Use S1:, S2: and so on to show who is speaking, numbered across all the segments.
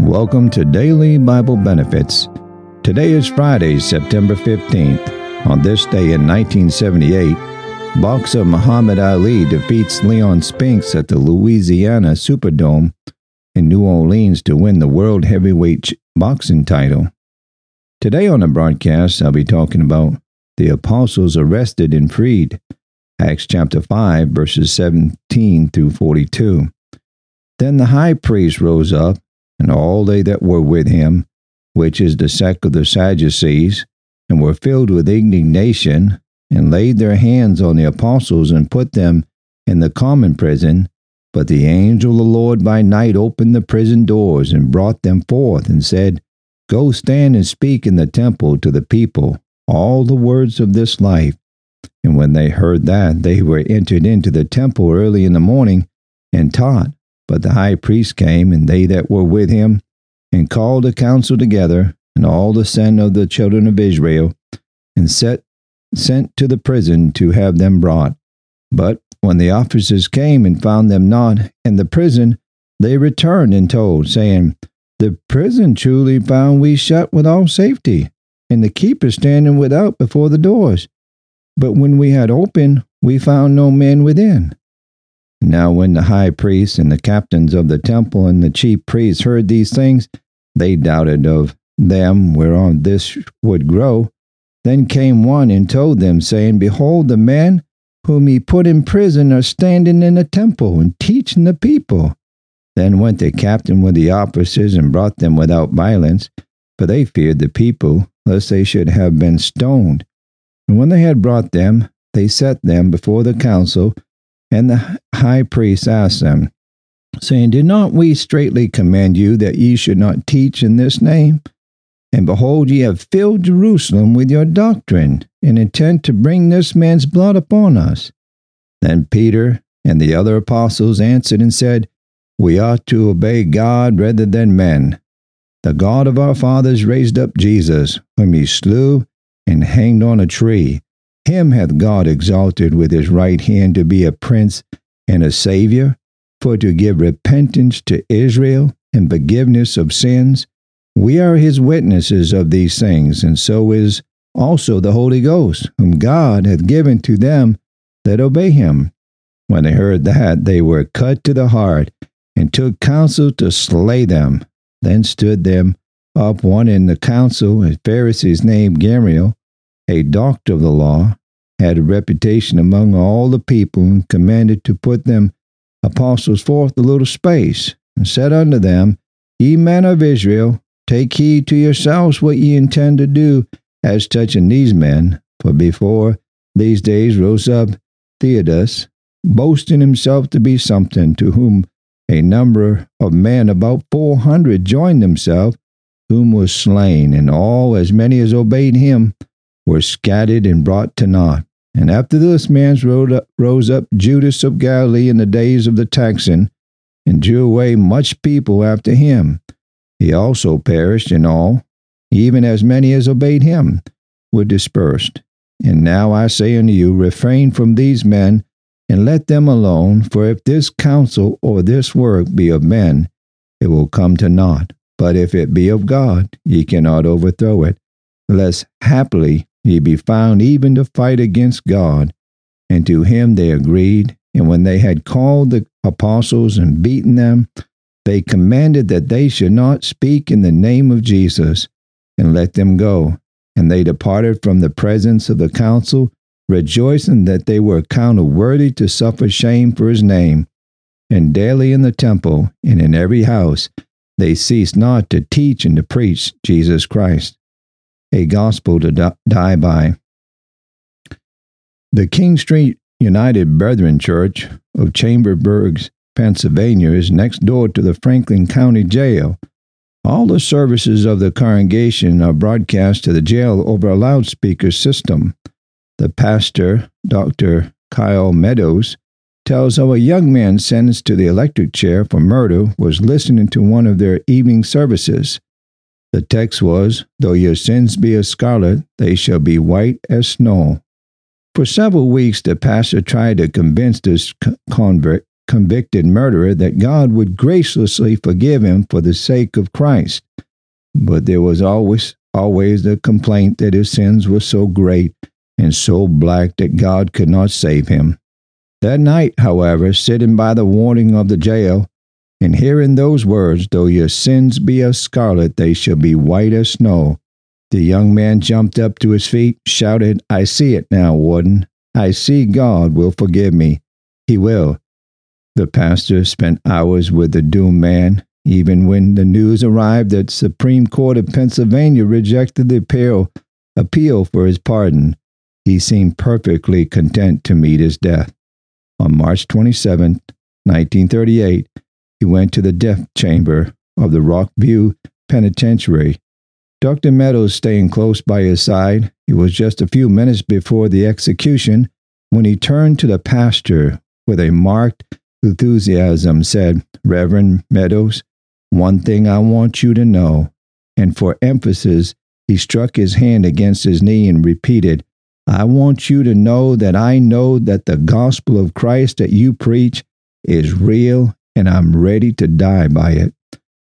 S1: Welcome to Daily Bible Benefits. Today is Friday, September 15th. On this day in 1978, boxer Muhammad Ali defeats Leon Spinks at the Louisiana Superdome in New Orleans to win the World Heavyweight Boxing title. Today on the broadcast, I'll be talking about the apostles arrested and freed. Acts chapter 5, verses 17 through 42. Then the high priest rose up, and all they that were with him, which is the sect of the Sadducees, and were filled with indignation, and laid their hands on the apostles and put them in the common prison. But the angel of the Lord by night opened the prison doors and brought them forth, and said, Go stand and speak in the temple to the people all the words of this life. And when they heard that, they were entered into the temple early in the morning and taught. But the high priest came, and they that were with him, and called a council together, and all the sin of the children of Israel, and set, sent to the prison to have them brought. But when the officers came and found them not in the prison, they returned and told, saying, The prison truly found we shut with all safety, and the keeper standing without before the doors. But when we had opened, we found no men within. Now, when the high priests and the captains of the temple and the chief priests heard these things, they doubted of them whereon this would grow. Then came one and told them, saying, Behold, the men whom ye put in prison are standing in the temple and teaching the people. Then went the captain with the officers and brought them without violence, for they feared the people, lest they should have been stoned. And when they had brought them, they set them before the council and the high priest asked them, saying, Did not we straitly command you that ye should not teach in this name? And behold, ye have filled Jerusalem with your doctrine, and intend to bring this man's blood upon us. Then Peter and the other apostles answered and said, We ought to obey God rather than men. The God of our fathers raised up Jesus, whom ye slew and hanged on a tree. Him hath God exalted with his right hand to be a prince and a savior, for to give repentance to Israel and forgiveness of sins. We are his witnesses of these things, and so is also the Holy Ghost, whom God hath given to them that obey him. When they heard that, they were cut to the heart, and took counsel to slay them. Then stood them up one in the council, a Pharisee named Gamaliel, a doctor of the law, had a reputation among all the people, and commanded to put them apostles forth a little space, and said unto them, Ye men of Israel, take heed to yourselves what ye intend to do as touching these men. For before these days rose up Theudas, boasting himself to be something, to whom a number of men, about four hundred, joined themselves, whom was slain, and all as many as obeyed him were scattered and brought to naught. And after this man rose up Judas of Galilee in the days of the taxing, and drew away much people after him. He also perished, and all, even as many as obeyed him, were dispersed. And now I say unto you, refrain from these men, and let them alone, for if this counsel or this work be of men, it will come to naught. But if it be of God, ye cannot overthrow it, lest haply ye be found even to fight against God. And to him they agreed. And when they had called the apostles and beaten them, they commanded that they should not speak in the name of Jesus, and let them go. And they departed from the presence of the council, rejoicing that they were counted worthy to suffer shame for his name. And daily in the temple and in every house they ceased not to teach and to preach Jesus Christ a gospel to die by. The King Street United Brethren Church of Chambersburg, Pennsylvania is next door to the Franklin County Jail. All the services of the congregation are broadcast to the jail over a loudspeaker system. The pastor, Dr. Kyle Meadows, tells how a young man sentenced to the electric chair for murder was listening to one of their evening services. The text was, Though your sins be as scarlet, they shall be white as snow. For several weeks, the pastor tried to convince this convicted murderer that God would graciously forgive him for the sake of Christ. But there was always always the complaint that his sins were so great and so black that God could not save him. That night, however, sitting by the warning of the jail, and hearing those words, Though your sins be as scarlet, they shall be white as snow, the young man jumped up to his feet, shouted, I see it now, Warden. I see God will forgive me. He will. The pastor spent hours with the doomed man, even when the news arrived that Supreme Court of Pennsylvania rejected the appeal, appeal for his pardon. He seemed perfectly content to meet his death. On March 27, 1938, he went to the death chamber of the Rockview Penitentiary. Dr. Meadows staying close by his side, it was just a few minutes before the execution when he turned to the pastor with a marked enthusiasm said, Reverend Meadows, one thing I want you to know. And for emphasis, he struck his hand against his knee and repeated, I want you to know that I know that the gospel of Christ that you preach is real and I'm ready to die by it.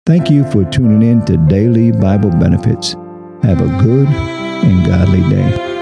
S1: Thank you for tuning in to Daily Bible Benefits. Have a good and godly day.